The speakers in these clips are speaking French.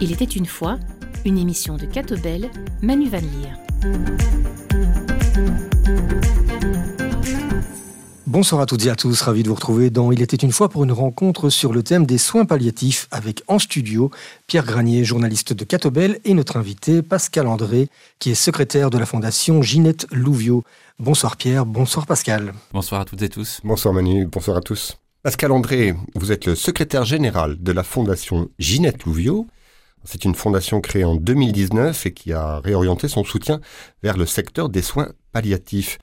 Il était une fois une émission de Catobel, Manu Van Leer. Bonsoir à toutes et à tous, ravi de vous retrouver dans Il était une fois pour une rencontre sur le thème des soins palliatifs avec en studio Pierre Granier, journaliste de Catobel, et notre invité Pascal André, qui est secrétaire de la fondation Ginette Louvio. Bonsoir Pierre, bonsoir Pascal. Bonsoir à toutes et tous. Bonsoir Manu, bonsoir à tous. Pascal André, vous êtes le secrétaire général de la fondation Ginette Louvio. C'est une fondation créée en 2019 et qui a réorienté son soutien vers le secteur des soins palliatifs.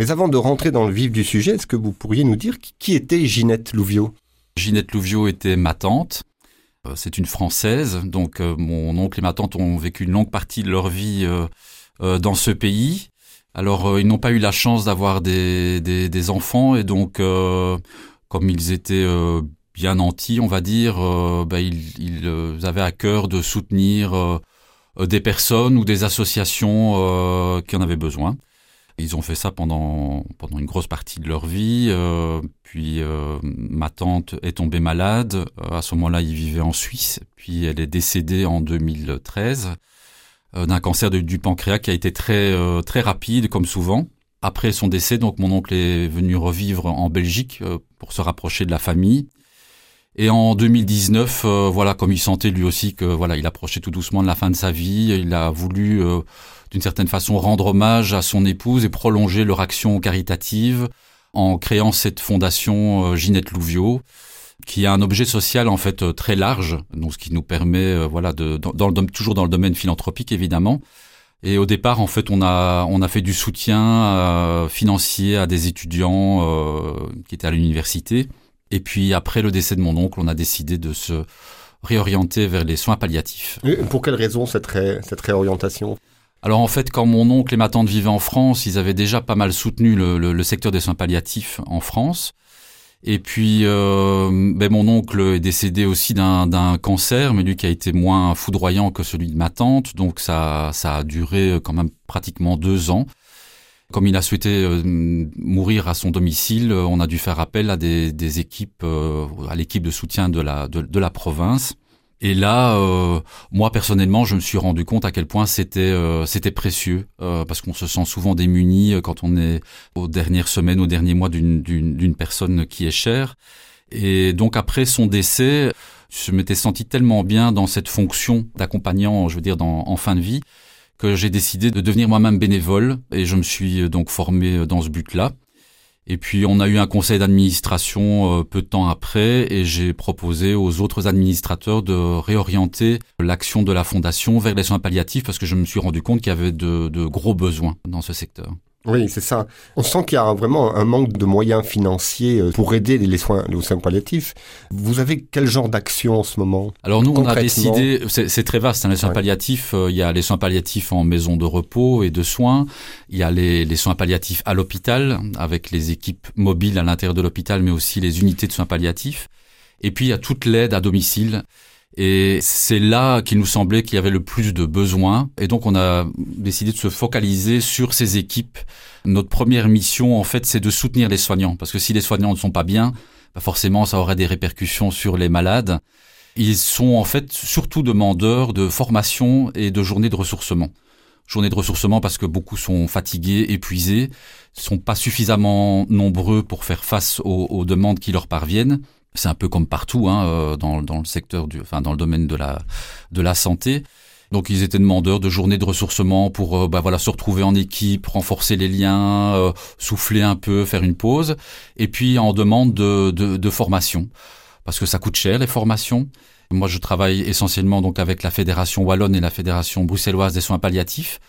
Mais avant de rentrer dans le vif du sujet, est-ce que vous pourriez nous dire qui était Ginette Louvio? Ginette Louvio était ma tante. Euh, c'est une Française, donc euh, mon oncle et ma tante ont vécu une longue partie de leur vie euh, dans ce pays. Alors ils n'ont pas eu la chance d'avoir des, enfants et donc comme ils étaient bien nantis, on va dire, bah, ils, avaient à cœur de soutenir des personnes ou des associations qui en avaient besoin. Ils ont fait ça pendant, pendant une grosse partie de leur vie. Euh, puis euh, ma tante est tombée malade. Euh, à ce moment-là, ils vivaient en Suisse. Puis elle est décédée en 2013 d'un cancer du pancréas qui a été très, très rapide, comme souvent. Après son décès, donc mon oncle est venu revivre en Belgique pour se rapprocher de la famille. Et en 2019, voilà, comme il sentait lui aussi que voilà, il approchait tout doucement de la fin de sa vie, il a voulu d'une certaine façon rendre hommage à son épouse et prolonger leur action caritative en créant cette fondation euh, Ginette Louvio qui a un objet social en fait euh, très large, donc ce qui nous permet euh, voilà de toujours dans le domaine philanthropique évidemment. Et au départ, en fait, on a on a fait du soutien financier à des étudiants qui étaient à l'université. Et puis après le décès de mon oncle, on a décidé de se réorienter vers les soins palliatifs. Et pour quelle raison cette, cette réorientation? Alors en fait, quand mon oncle et ma tante vivaient en France, ils avaient déjà pas mal soutenu le, secteur des soins palliatifs en France. Et puis, euh, ben mon oncle est décédé aussi d'un cancer, mais lui qui a été moins foudroyant que celui de ma tante, donc ça, ça a duré quand même pratiquement deux ans. Comme il a souhaité euh, mourir à son domicile, on a dû faire appel à des, équipes, euh, à l'équipe de soutien de la, de la province. Et là, euh, moi personnellement, je me suis rendu compte à quel point c'était euh, c'était précieux euh, parce qu'on se sent souvent démuni quand on est aux dernières semaines, aux derniers mois d'une d'une personne qui est chère. Et donc après son décès, je m'étais senti tellement bien dans cette fonction d'accompagnant, je veux dire, dans, en fin de vie, que j'ai décidé de devenir moi-même bénévole et je me suis donc formé dans ce but-là. Et puis on a eu un conseil d'administration euh, peu de temps après et j'ai proposé aux autres administrateurs de réorienter l'action de la fondation vers les soins palliatifs parce que je me suis rendu compte qu'il y avait de, de gros besoins dans ce secteur. Oui, c'est ça. On sent qu'il y a vraiment un manque de moyens financiers euh, pour aider les soins, les soins palliatifs. Vous avez quel genre d'action en ce moment Alors nous, on a décidé, c'est très vaste, hein, les soins palliatifs. Euh, il y a les soins palliatifs en maison de repos et de soins. Il y a les, les soins palliatifs à l'hôpital, avec les équipes mobiles à l'intérieur de l'hôpital, mais aussi les unités de soins palliatifs. Et puis il y a toute l'aide à domicile et c'est là qu'il nous semblait qu'il y avait le plus de besoins. Et donc, on a décidé de se focaliser sur ces équipes. Notre première mission, en fait, c'est de soutenir les soignants. Parce que si les soignants ne sont pas bien, bah forcément, ça aurait des répercussions sur les malades. Ils sont, en fait, surtout demandeurs de formation et de journées de ressourcement. Journées de ressourcement parce que beaucoup sont fatigués, épuisés, sont pas suffisamment nombreux pour faire face aux, aux demandes qui leur parviennent c'est un peu comme partout hein, euh, dans, dans, le secteur enfin dans le domaine de la de la santé. Donc ils étaient demandeurs de journées de ressourcement pour euh, bah, voilà se retrouver en équipe, renforcer les liens, euh, souffler un peu, faire une pause, et puis en demande de, de, de formation parce que ça coûte cher les formations. Moi, je travaille essentiellement donc avec la Fédération wallonne et la Fédération bruxelloise des soins palliatifs,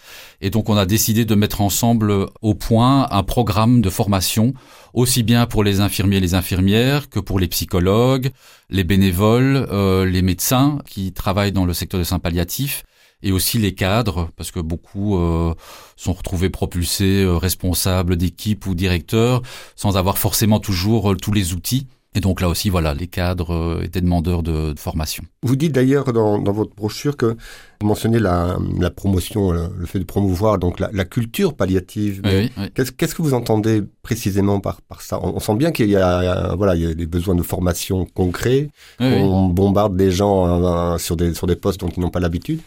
et donc on a décidé de mettre ensemble au point un programme de formation aussi bien pour les infirmiers et les infirmières que pour les psychologues, les bénévoles, euh, les médecins qui travaillent dans le secteur des soins palliatifs et aussi les cadres, parce que beaucoup euh, sont retrouvés propulsés, euh, responsables d'équipe ou directeurs, sans avoir forcément toujours tous les outils Et donc là aussi, voilà, les cadres euh, étaient demandeurs de, formation. Vous dites d'ailleurs dans, dans, votre brochure que vous mentionnez la, la promotion, le, fait de promouvoir donc la, la culture palliative. Oui, oui. Qu'est-ce, que vous entendez précisément par, par ça? On, sent bien qu'il y a, voilà, il y a des besoins de formation concrets. on bombarde des gens euh, sur, des, sur des postes dont ils n'ont pas l'habitude.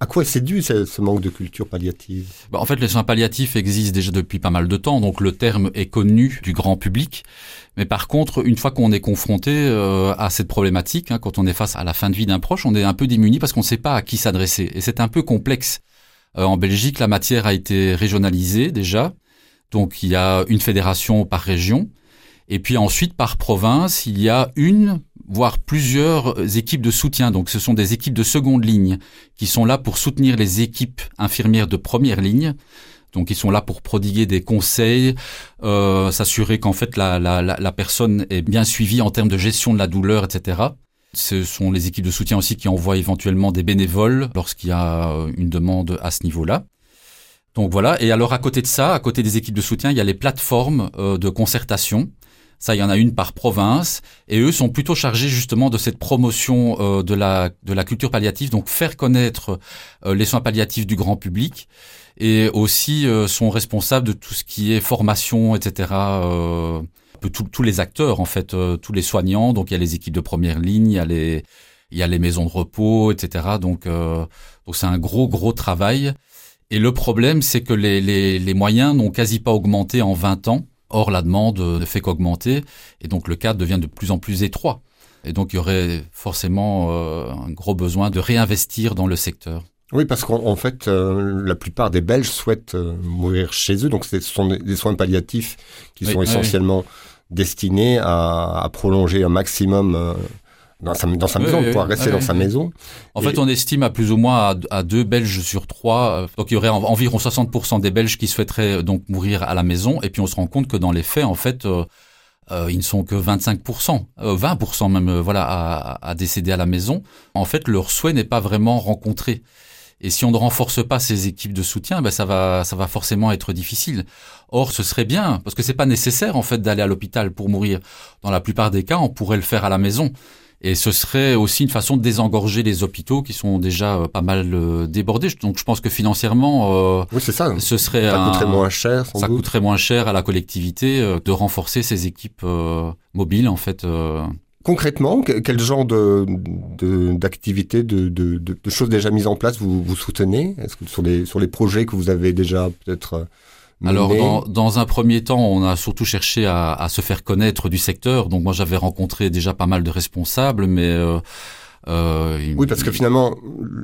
À quoi c'est dû ce, manque de culture palliative? Bah, En fait, les soins palliatifs existent déjà depuis pas mal de temps, donc le terme est connu du grand public. Mais par contre, une fois qu'on est confronté euh, à cette problématique, hein, quand on est face à la fin de vie d'un proche, on est un peu démuni parce qu'on ne sait pas à qui s'adresser. Et c'est un peu complexe. Euh, en Belgique, la matière a été régionalisée déjà. Donc il y a une fédération par région. Et puis ensuite, par province, il y a une voire plusieurs équipes de soutien. Donc ce sont des équipes de seconde ligne qui sont là pour soutenir les équipes infirmières de première ligne. Donc ils sont là pour prodiguer des conseils, euh, s'assurer qu'en fait la, la, la, personne est bien suivie en termes de gestion de la douleur, etc. Ce sont les équipes de soutien aussi qui envoient éventuellement des bénévoles lorsqu'il y a euh, une demande à ce niveau-là. Donc voilà. Et alors à côté de ça, à côté des équipes de soutien, il y a les plateformes euh, de concertation ça, il y en a une par province, et eux sont plutôt chargés justement de cette promotion euh, de la de la culture palliative, donc faire connaître euh, les soins palliatifs du grand public, et aussi euh, sont responsables de tout ce qui est formation, etc. tous les acteurs en fait, tous les soignants. Donc il y a les équipes de première ligne, il y a les il y a les maisons de repos, etc. Donc donc c'est un gros gros travail. Et le problème, c'est que les, les, les moyens n'ont quasi pas augmenté en 20 ans. Or, la demande ne fait qu'augmenter et donc le cadre devient de plus en plus étroit. Et donc, il y aurait forcément euh, un gros besoin de réinvestir dans le secteur. Oui, parce qu'en fait, euh, la plupart des Belges souhaitent euh, mourir chez eux. Donc, ce sont des, soins palliatifs qui sont essentiellement destinés à, à, prolonger un maximum dans sa, dans sa maison, pouvoir rester dans sa maison. En fait, on estime à plus ou moins à, deux Belges sur trois. Euh, donc, il y aurait environ 60% des Belges qui souhaiteraient euh, donc mourir à la maison. Et puis, on se rend compte que dans les faits, en fait, euh, euh ils ne sont que 25%, euh, 20% même, voilà, à, à, décéder à la maison. En fait, leur souhait n'est pas vraiment rencontré. Et si on ne renforce pas ces équipes de soutien, ben ça va, ça va forcément être difficile. Or, ce serait bien, parce que c'est pas nécessaire en fait d'aller à l'hôpital pour mourir. Dans la plupart des cas, on pourrait le faire à la maison. Et ce serait aussi une façon de désengorger les hôpitaux qui sont déjà euh, pas mal euh, débordés. Donc je pense que financièrement, euh, oui, c'est ça. Ce serait ça coûterait moins cher. ça coûterait moins cher à la collectivité de renforcer ces équipes mobiles en fait. Concrètement, quel genre de d'activités, de, de, de, de, choses déjà mises en place vous, vous soutenez? Est-ce que sur les sur les projets que vous avez déjà peut-être alors, dans, dans, un premier temps, on a surtout cherché à, à, se faire connaître du secteur. Donc, moi, j'avais rencontré déjà pas mal de responsables, mais euh, euh, oui, parce que finalement,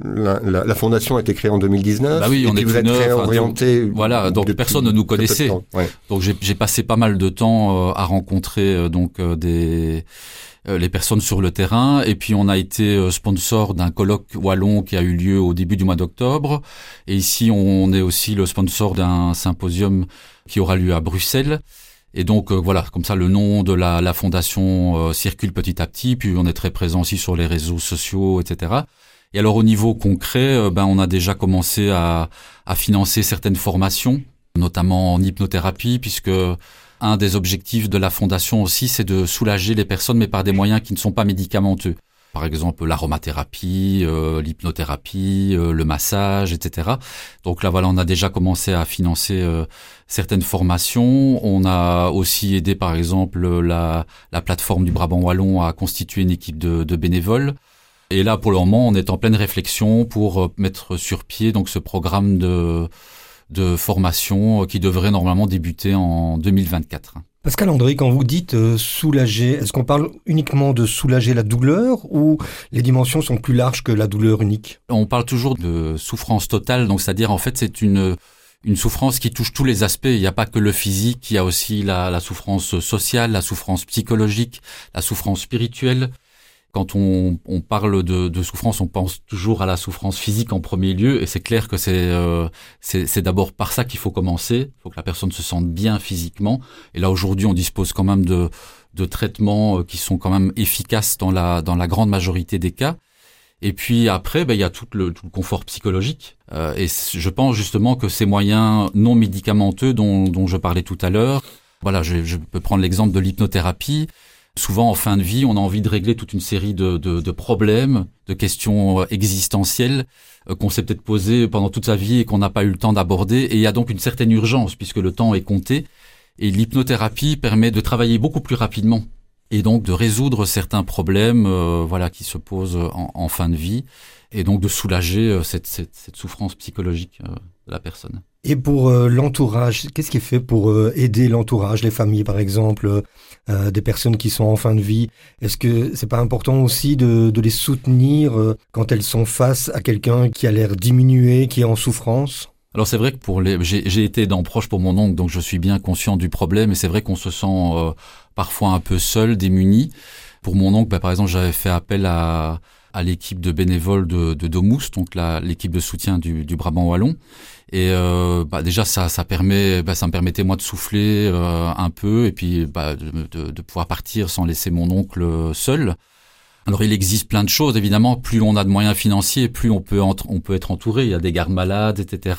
la, la, la, fondation a été créée en 2019. Bah oui, on est vous êtes très orienté. Voilà, donc personne ne nous connaissait. Ouais. Donc j'ai passé pas mal de temps euh, à rencontrer euh, donc euh, des les personnes sur le terrain. Et puis on a été sponsor d'un colloque wallon qui a eu lieu au début du mois d'octobre. Et ici, on est aussi le sponsor d'un symposium qui aura lieu à Bruxelles. Et donc euh, voilà, comme ça le nom de la, la fondation euh, circule petit à petit, puis on est très présent aussi sur les réseaux sociaux, etc. Et alors au niveau concret, euh, ben on a déjà commencé à, à financer certaines formations, notamment en hypnothérapie, puisque un des objectifs de la fondation aussi, c'est de soulager les personnes, mais par des moyens qui ne sont pas médicamenteux par exemple l'aromathérapie, euh, l'hypnothérapie, euh, le massage, etc. Donc là, voilà, on a déjà commencé à financer euh, certaines formations. On a aussi aidé, par exemple, la, la plateforme du Brabant Wallon à constituer une équipe de, de, bénévoles. Et là, pour le moment, on est en pleine réflexion pour mettre sur pied donc ce programme de, de formation qui devrait normalement débuter en 2024. Pascal André, quand vous dites euh, soulager, est-ce qu'on parle uniquement de soulager la douleur ou les dimensions sont plus larges que la douleur unique? On parle toujours de souffrance totale, donc c'est-à-dire en fait c'est une une souffrance qui touche tous les aspects. Il n'y a pas que le physique, il y a aussi la, la souffrance sociale, la souffrance psychologique, la souffrance spirituelle quand on, on parle de, de, souffrance, on pense toujours à la souffrance physique en premier lieu, et c'est clair que c'est euh, d'abord par ça qu'il faut commencer. Il faut que la personne se sente bien physiquement. Et là aujourd'hui, on dispose quand même de, de traitements euh, qui sont quand même efficaces dans la dans la grande majorité des cas. Et puis après, ben, il y a tout le, tout le confort psychologique. Euh, et je pense justement que ces moyens non médicamenteux dont, dont je parlais tout à l'heure, voilà, je, je peux prendre l'exemple de l'hypnothérapie. Souvent, en fin de vie, on a envie de régler toute une série de, de, de problèmes, de questions euh, existentielles euh, qu'on s'est peut-être posées pendant toute sa vie et qu'on n'a pas eu le temps d'aborder. Et il y a donc une certaine urgence puisque le temps est compté. Et l'hypnothérapie permet de travailler beaucoup plus rapidement et donc de résoudre certains problèmes, euh, voilà, qui se posent en, fin de vie, et donc de soulager cette souffrance psychologique de la personne. Et pour euh, l'entourage, qu'est-ce qui est fait pour euh, aider l'entourage, les familles par exemple, euh, des personnes qui sont en fin de vie? Est-ce que c'est pas important aussi de, de les soutenir quand elles sont face à quelqu'un qui a l'air diminué, qui est en souffrance? Alors c'est vrai que pour les, j'ai été dans proche pour mon oncle, donc je suis bien conscient du problème. Et c'est vrai qu'on se sent parfois un peu seul, démuni. Pour mon oncle, bah, par exemple, j'avais fait appel à, à l'équipe de bénévoles de, de Domous, donc l'équipe de soutien du, du Brabant wallon. Et euh, bah déjà ça, ça permet, bah, ça me permettait moi de souffler euh, un peu et puis bah, de, de, pouvoir partir sans laisser mon oncle seul. Alors il existe plein de choses évidemment. Plus on a de moyens financiers, plus on peut on peut être entouré. Il y a des gardes malades, etc.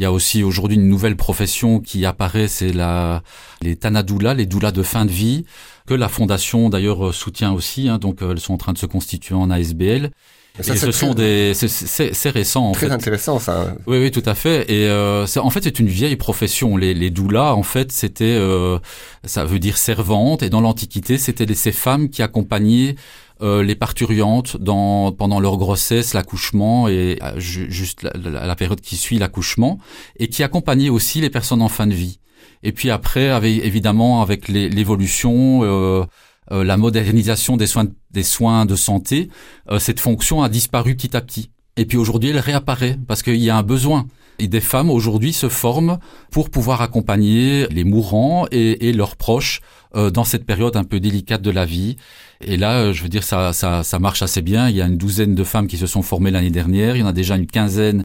Il y a aussi aujourd'hui une nouvelle profession qui apparaît, c'est la les tanadoulas, les doulas de fin de vie, que la fondation d'ailleurs soutient aussi. Hein, donc elles sont en train de se constituer en ASBL. Ça, et ce sont des, c'est récent en très fait. intéressant ça. Oui, oui, tout à fait. Et euh, en fait, c'est une vieille profession. Les, les doulas, en fait, c'était, euh, ça veut dire servante. Et dans l'Antiquité, c'était ces femmes qui accompagnaient euh, les parturiantes dans, pendant leur grossesse, l'accouchement et euh, juste la, la, la, période qui suit l'accouchement, et qui accompagnaient aussi les personnes en fin de vie. Et puis après, avec, évidemment, avec l'évolution. Euh, euh, la modernisation des soins, des soins de santé, euh, cette fonction a disparu petit à petit. Et puis aujourd'hui, elle réapparaît parce qu'il y a un besoin. Et des femmes aujourd'hui se forment pour pouvoir accompagner les mourants et, et leurs proches euh, dans cette période un peu délicate de la vie. Et là, je veux dire, ça, ça, marche assez bien. Il y a une douzaine de femmes qui se sont formées l'année dernière. Il y en a déjà une quinzaine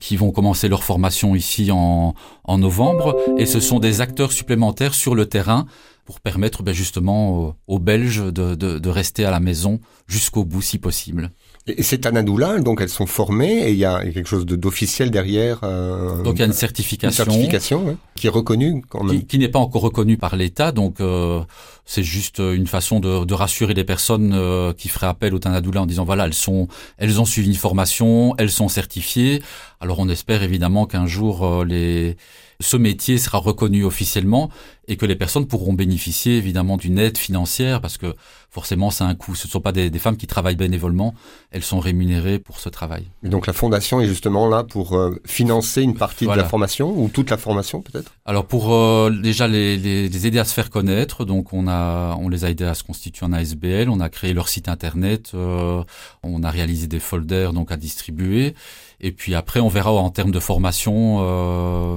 qui vont commencer leur formation ici en, en novembre. Et ce sont des acteurs supplémentaires sur le terrain pour permettre ben, justement aux, aux Belges de, de, de, rester à la maison jusqu'au bout si possible. Et ces Tanadoula, donc elles sont formées et il y a quelque chose d'officiel derrière. Euh, donc il y a une certification, une certification ouais, qui est reconnue quand même. Qui, qui n'est pas encore reconnue par l'État, donc euh, c'est juste une façon de, de rassurer les personnes euh, qui feraient appel au Tanadoula en disant voilà elles sont, elles ont suivi une formation, elles sont certifiées. Alors on espère évidemment qu'un jour euh, les ce métier sera reconnu officiellement et que les personnes pourront bénéficier évidemment d'une aide financière parce que forcément c'est un coût. Ce ne sont pas des, des, femmes qui travaillent bénévolement, elles sont rémunérées pour ce travail. Et donc la fondation est justement là pour euh, financer une partie voilà. de la formation ou toute la formation peut-être? Alors pour euh, déjà les, les, les, aider à se faire connaître, donc on a on les a aidés à se constituer en ASBL, on a créé leur site internet, euh, on a réalisé des folders donc à distribuer. Et puis après, on verra en termes de formation. Euh,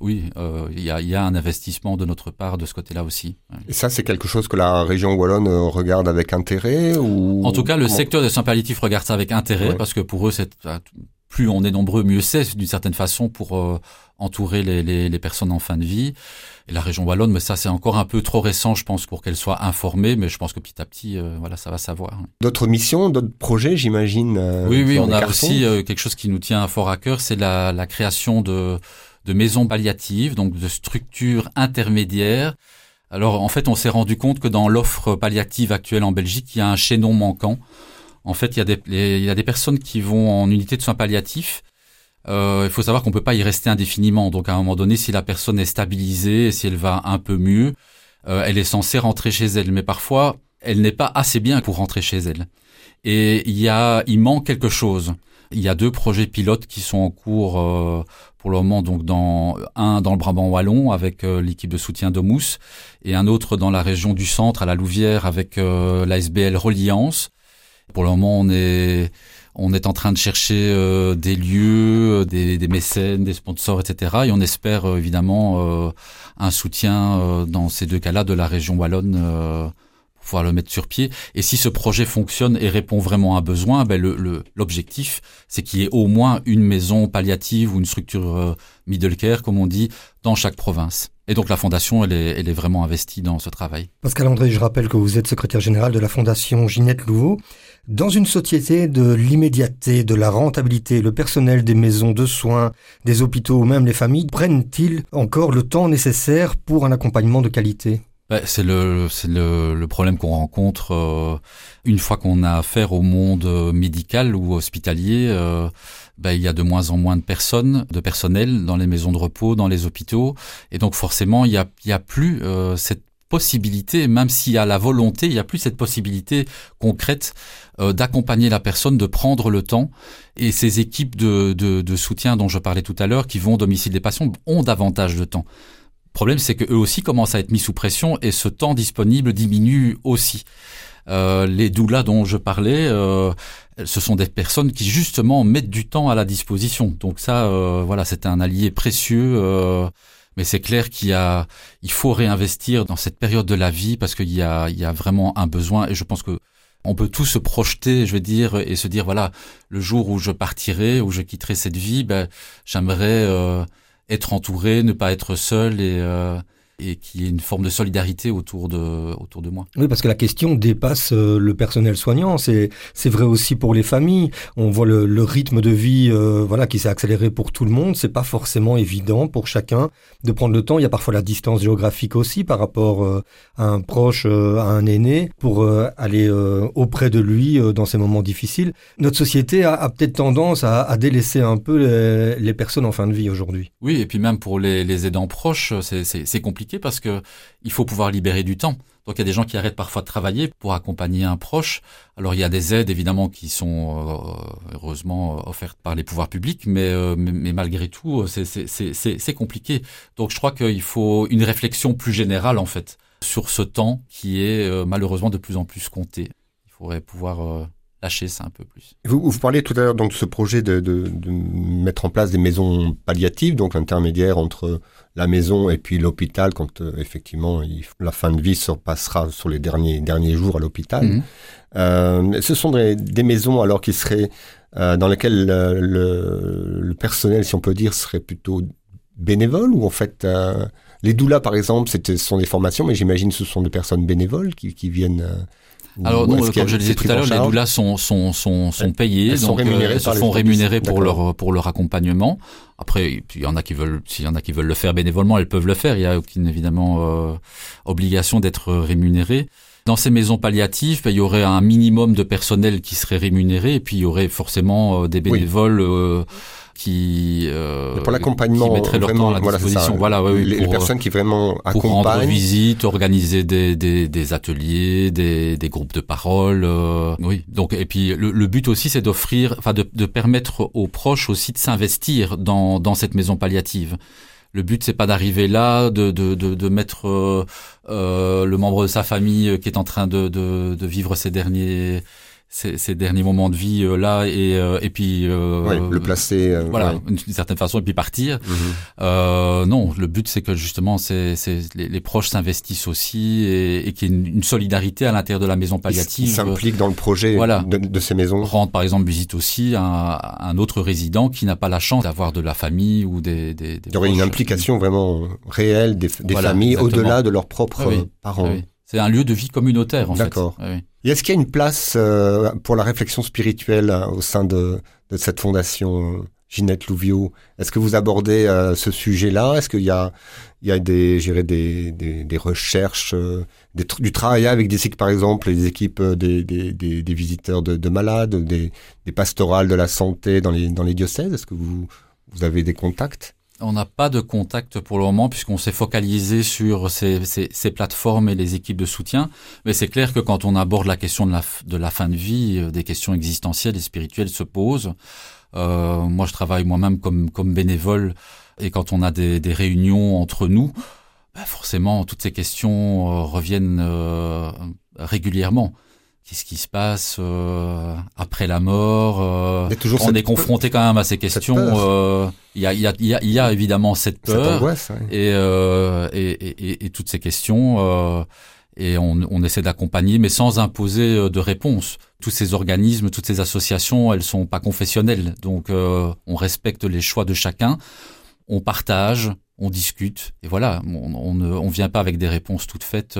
oui, il y, a, y, a, un investissement de notre part de ce côté-là aussi. Et ça, c'est quelque chose que la région wallonne euh, regarde avec intérêt ou En tout cas, le secteur des soins palliatifs regarde ça avec intérêt ouais. parce que pour eux, c'est plus on est nombreux, mieux c'est d'une certaine façon pour euh, entourer les, les, les, personnes en fin de vie. Et la région wallonne, mais ça c'est encore un peu trop récent, je pense, pour qu'elle soit informée, mais je pense que petit à petit, euh, voilà, ça va savoir. D'autres missions, d'autres projets, j'imagine. Euh, oui, oui, on a aussi quelque chose qui nous tient fort à cœur, c'est la, la, création de, de maisons palliatives, donc de structures intermédiaires. Alors en fait, on s'est rendu compte que dans l'offre palliative actuelle en Belgique, il y a un chaînon manquant. En fait, il y, a des, il y a des personnes qui vont en unité de soins palliatifs euh, il faut savoir qu'on peut pas y rester indéfiniment. Donc à un moment donné, si la personne est stabilisée, si elle va un peu mieux, euh, elle est censée rentrer chez elle. Mais parfois, elle n'est pas assez bien pour rentrer chez elle. Et il y a, il manque quelque chose. Il y a deux projets pilotes qui sont en cours euh, pour le moment. Donc dans un dans le Brabant wallon avec euh, l'équipe de soutien de Mousse et un autre dans la région du centre à la Louvière avec euh, Reliance. Pour le moment, on est on est en train de chercher euh, des lieux, euh, des, des, mécènes, des sponsors, etc. Et on espère euh, évidemment un soutien dans ces deux cas-là de la région wallonne pouvoir le mettre sur pied. Et si ce projet fonctionne et répond vraiment à un besoin, ben l'objectif, le, c'est qu'il y ait au moins une maison palliative ou une structure middle care, comme on dit, dans chaque province. Et donc la fondation, elle est, elle est vraiment investie dans ce travail. Pascal André, je rappelle que vous êtes secrétaire général de la fondation Ginette Louveau. Dans une société de l'immédiateté, de la rentabilité, le personnel des maisons de soins, des hôpitaux ou même les familles prennent-ils encore le temps nécessaire pour un accompagnement de qualité? C'est le, c'est le, problème qu'on rencontre euh, une fois qu'on a affaire au monde médical ou hospitalier. Euh, bah, il y a de moins en moins de personnes, de personnel dans les maisons de repos, dans les hôpitaux, et donc forcément il y a, plus euh, cette possibilité, même s'il y a la volonté, il n'y a plus cette possibilité concrète euh, d'accompagner la personne, de prendre le temps. Et ces équipes de, de, de soutien dont je parlais tout à l'heure, qui vont au domicile des patients, ont davantage de temps. Problème, c'est qu'eux aussi commencent à être mis sous pression et ce temps disponible diminue aussi. Euh, les doulas dont je parlais, euh, ce sont des personnes qui justement mettent du temps à la disposition. Donc ça, euh, voilà, c'est un allié précieux. Euh, mais c'est clair qu'il y a, il faut réinvestir dans cette période de la vie parce qu'il y a, il y a vraiment un besoin. Et je pense que on peut tous se projeter, je veux dire, et se dire voilà, le jour où je partirai, où je quitterai cette vie, ben, j'aimerais euh, être entouré, ne pas être seul et euh, et qu'il y ait une forme de solidarité autour de, autour de moi. Oui, parce que la question dépasse euh, le personnel soignant. C'est, c'est vrai aussi pour les familles. On voit le, le rythme de vie, euh, voilà, qui s'est accéléré pour tout le monde. C'est pas forcément évident pour chacun de prendre le temps. Il y a parfois la distance géographique aussi par rapport euh, à un proche, à un aîné, pour aller auprès de lui dans ces moments difficiles. Notre société a, a peut-être tendance à, à, délaisser un peu les, les, personnes en fin de vie aujourd'hui. Oui, et puis même pour les, les aidants proches, c'est, c'est, c'est compliqué parce que il faut pouvoir libérer du temps. Donc il y a des gens qui arrêtent parfois de travailler pour accompagner un proche. Alors il y a des aides évidemment qui sont euh, heureusement offertes par les pouvoirs publics, mais, euh, mais, malgré tout c'est compliqué. Donc je crois qu'il faut une réflexion plus générale en fait sur ce temps qui est euh, malheureusement de plus en plus compté. Il faudrait pouvoir lâcher ça un peu plus. Vous, vous parliez tout à l'heure donc de ce projet de, de, de, mettre en place des maisons palliatives, donc intermédiaires entre la maison et puis l'hôpital quand euh, effectivement il, la fin de vie se passera sur les derniers derniers jours à l'hôpital. Mmh. Euh, ce sont des, des, maisons alors qui seraient euh, dans lesquelles le, le, le, personnel, si on peut dire, serait plutôt bénévole ou en fait les doulas par exemple, ce sont des formations, mais j'imagine ce sont des personnes bénévoles qui, qui viennent alors non, comme je le disais tout à l'heure, les doulas sont sont sont, sont payées, Elles sont rémunérées, se font rémunérer pour leur pour leur accompagnement. Après, il y en a qui veulent, s'il y en a qui veulent le faire bénévolement, elles peuvent le faire. Il y a aucune évidemment euh, obligation d'être rémunéré. Dans ces maisons palliatives, ben, il y aurait un minimum de personnel qui serait rémunéré, et puis il y aurait forcément euh, des bénévoles. Oui. Euh, qui euh, pour l'accompagnement mettraient leur temps à la disposition. Voilà, ouais, oui, les, pour, les, personnes qui vraiment pour accompagnent. rendre visite, organiser des, des, des ateliers, des, des, groupes de parole. Euh, oui. Donc et puis le, le but aussi, c'est d'offrir, enfin de, de permettre aux proches aussi de s'investir dans dans cette maison palliative. Le but c'est pas d'arriver là, de, de, de, mettre euh, euh, le membre de sa famille qui est en train de, de, de vivre ses derniers ces, ces, derniers moments de vie euh, là et euh, et puis euh, ouais, le placer voilà ouais. d'une certaine façon et puis partir mm-hmm. non le but c'est que justement c'est les, les, proches s'investissent aussi et, et qu'il y ait une, une, solidarité à l'intérieur de la maison palliative s'impliquent dans le projet voilà. de, de, ces maisons rendre par exemple visite aussi un, un autre résident qui n'a pas la chance d'avoir de la famille ou des, des, des il y aurait une implication vraiment réelle des, des voilà, familles au-delà de leurs propres ah oui. parents ah oui. C'est un lieu de vie communautaire, en fait. D'accord. Oui. Et est-ce qu'il y a une place euh, pour la réflexion spirituelle euh, au sein de, de cette fondation euh, Ginette Louvio? Est-ce que vous abordez euh, ce sujet-là? Est-ce qu'il y a, il y a des, des, des, des recherches, euh, des, du travail avec des équipes, par exemple, les équipes des, des, des, des visiteurs de, de malades, des, des pastorales de la santé dans les, dans les diocèses? Est-ce que vous, vous avez des contacts? On n'a pas de contact pour le moment puisqu'on s'est focalisé sur ces, ces, ces, plateformes et les équipes de soutien. Mais c'est clair que quand on aborde la question de la, de la fin de vie, euh, des questions existentielles et spirituelles se posent. Euh, moi, je travaille moi-même comme, comme bénévole et quand on a des, des réunions entre nous, bah forcément, toutes ces questions euh, reviennent euh, régulièrement qu'est-ce qui se passe euh, après la mort euh, On est confronté quand même à ces questions. Euh, il y, a, y, a, y, a, y, a, évidemment cette peur cette angoisse, ouais. et, euh, et, et, et, toutes ces questions. Euh, et on, on essaie d'accompagner, mais sans imposer de réponse. Tous ces organismes, toutes ces associations, elles sont pas confessionnelles, donc on respecte les choix de chacun. On partage, on discute, et voilà. On, on ne on vient pas avec des réponses toutes faites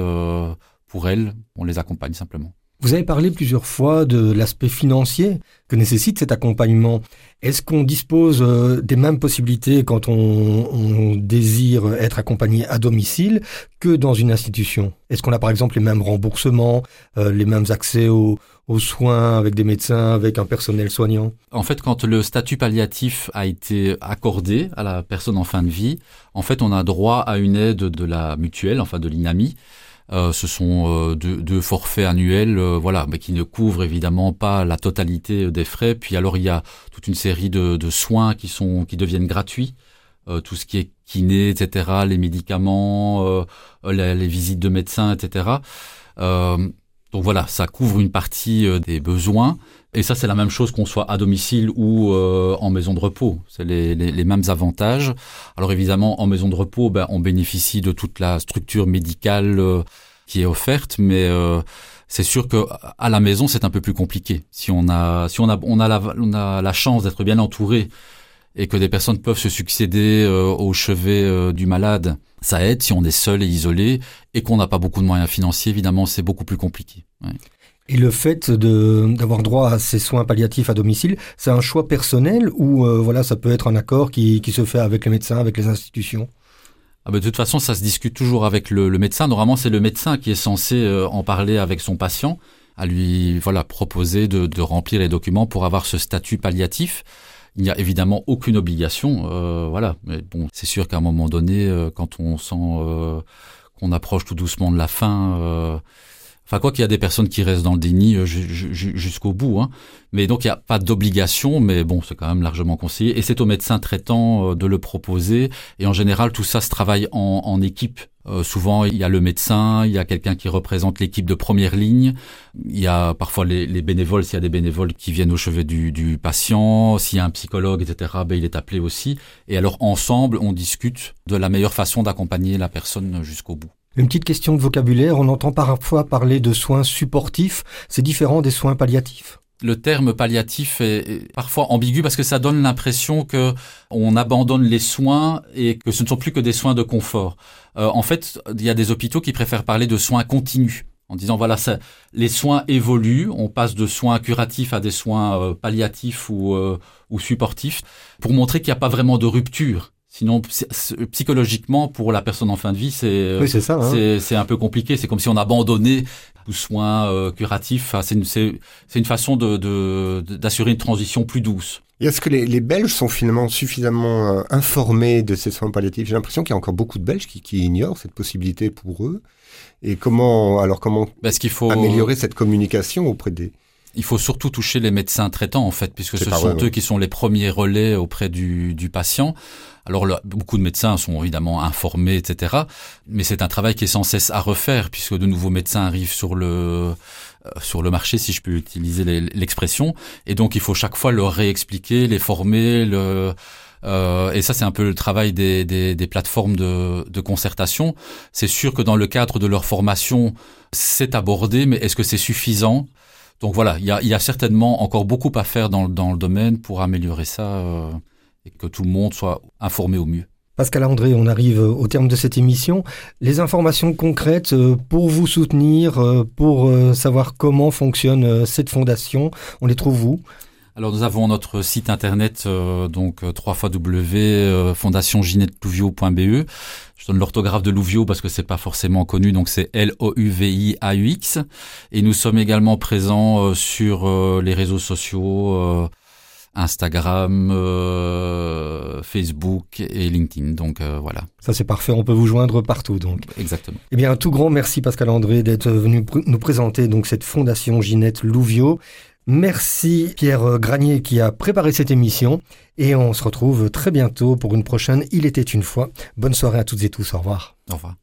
pour elles. On les accompagne simplement. Vous avez parlé plusieurs fois de l'aspect financier que nécessite cet accompagnement. Est-ce qu'on dispose euh, des mêmes possibilités quand on, désire être accompagné à domicile que dans une institution? Est-ce qu'on a par exemple les mêmes remboursements, euh, les mêmes accès aux, aux soins avec des médecins, avec un personnel soignant? En fait, quand le statut palliatif a été accordé à la personne en fin de vie, en fait, on a droit à une aide de la mutuelle, enfin de l'INAMI, euh, ce sont euh, deux, forfaits annuels, euh, voilà, mais qui ne couvrent évidemment pas la totalité des frais. Puis alors il y a toute une série de, soins qui sont qui deviennent gratuits, tout ce qui est kiné, etc., les médicaments, les, visites de médecins, etc. donc voilà, ça couvre une partie des besoins. Et ça, c'est la même chose qu'on soit à domicile ou euh, en maison de repos. C'est les, les, les, mêmes avantages. Alors évidemment, en maison de repos, ben, on bénéficie de toute la structure médicale euh, qui est offerte, mais euh, c'est sûr que à la maison, c'est un peu plus compliqué. Si on a, si on a, on a la, on a la chance d'être bien entouré et que des personnes peuvent se succéder au chevet du malade, ça aide. Si on est seul et isolé et qu'on n'a pas beaucoup de moyens financiers, évidemment, c'est beaucoup plus compliqué. Ouais. Et le fait d'avoir droit à ces soins palliatifs à domicile, c'est un choix personnel ou euh, voilà, ça peut être un accord qui, qui, se fait avec les médecins, avec les institutions? Ah ben de toute façon, ça se discute toujours avec le, le médecin. Normalement, c'est le médecin qui est censé euh, en parler avec son patient, à lui voilà proposer de, de, remplir les documents pour avoir ce statut palliatif. Il n'y a évidemment aucune obligation, euh, voilà. Mais bon, c'est sûr qu'à un moment donné, euh, quand on sent qu'on approche tout doucement de la fin Enfin, quoi qu'il y a des personnes qui restent dans le déni euh, jusqu'au bout. Hein. Mais donc, il n'y a pas d'obligation, mais bon, c'est quand même largement conseillé. Et c'est au médecin traitant euh, de le proposer. Et en général, tout ça se travaille en équipe. Euh, souvent, il y a le médecin, il y a quelqu'un qui représente l'équipe de première ligne. Il y a parfois les, les bénévoles, s'il y a des bénévoles qui viennent au chevet du, du patient. S'il y a un psychologue, etc., ben, il est appelé aussi. Et alors, ensemble, on discute de la meilleure façon d'accompagner la personne jusqu'au bout. Une petite question de vocabulaire, on entend parfois parler de soins supportifs, c'est différent des soins palliatifs le terme palliatif est parfois ambigu parce que ça donne l'impression que on abandonne les soins et que ce ne sont plus que des soins de confort. Euh, en fait, il y a des hôpitaux qui préfèrent parler de soins continus en disant voilà ça, les soins évoluent, on passe de soins curatifs à des soins euh, palliatifs ou, euh, ou supportifs pour montrer qu'il n'y a pas vraiment de rupture. Sinon, psychologiquement, pour la personne en fin de vie, c'est oui, c'est hein. c'est un peu compliqué. C'est comme si on abandonnait tout soin euh, curatif. c'est une, une façon de d'assurer une transition plus douce. Est-ce que les, les, Belges sont finalement suffisamment euh, informés de ces soins palliatifs? J'ai l'impression qu'il y a encore beaucoup de Belges qui, qui, ignorent cette possibilité pour eux. Et comment alors comment bah, qu'il faut améliorer cette communication auprès des il faut surtout toucher les médecins traitants en fait, puisque ce sont eux qui sont les premiers relais auprès du, du patient. Alors beaucoup de médecins sont évidemment informés, etc. Mais c'est un travail qui est sans cesse à refaire, puisque de nouveaux médecins arrivent sur le euh, sur le marché, si je peux utiliser l'expression. Et donc il faut chaque fois leur réexpliquer, les former, le euh, et ça, c'est un peu le travail des, des, des plateformes de, de concertation. C'est sûr que dans le cadre de leur formation, c'est abordé, mais est-ce que c'est suffisant? Donc voilà, il y a, certainement encore beaucoup à faire dans, dans le domaine pour améliorer ça euh, et que tout le monde soit informé au mieux. Pascal André, on arrive au terme de cette émission. Les informations concrètes euh, pour vous soutenir, euh, pour savoir comment fonctionne cette fondation, on les trouve où? Alors nous avons notre site internet donc 3 euh, fondationginettelouvio.be. Je donne l'orthographe de Louvio parce que c'est pas forcément connu, donc c'est L-O-U-V-I-A-U-X. Et nous sommes également présents euh, sur euh, les réseaux sociaux, euh, Instagram, Facebook et LinkedIn. Donc voilà. Ça c'est parfait, on peut vous joindre partout donc. Exactement. Eh bien un tout grand merci Pascal André d'être venu nous présenter donc cette fondation Ginette Louvio. Merci Pierre Granier qui a préparé cette émission et on se retrouve très bientôt pour une prochaine Il était une fois. Bonne soirée à toutes et tous, au revoir. Au revoir.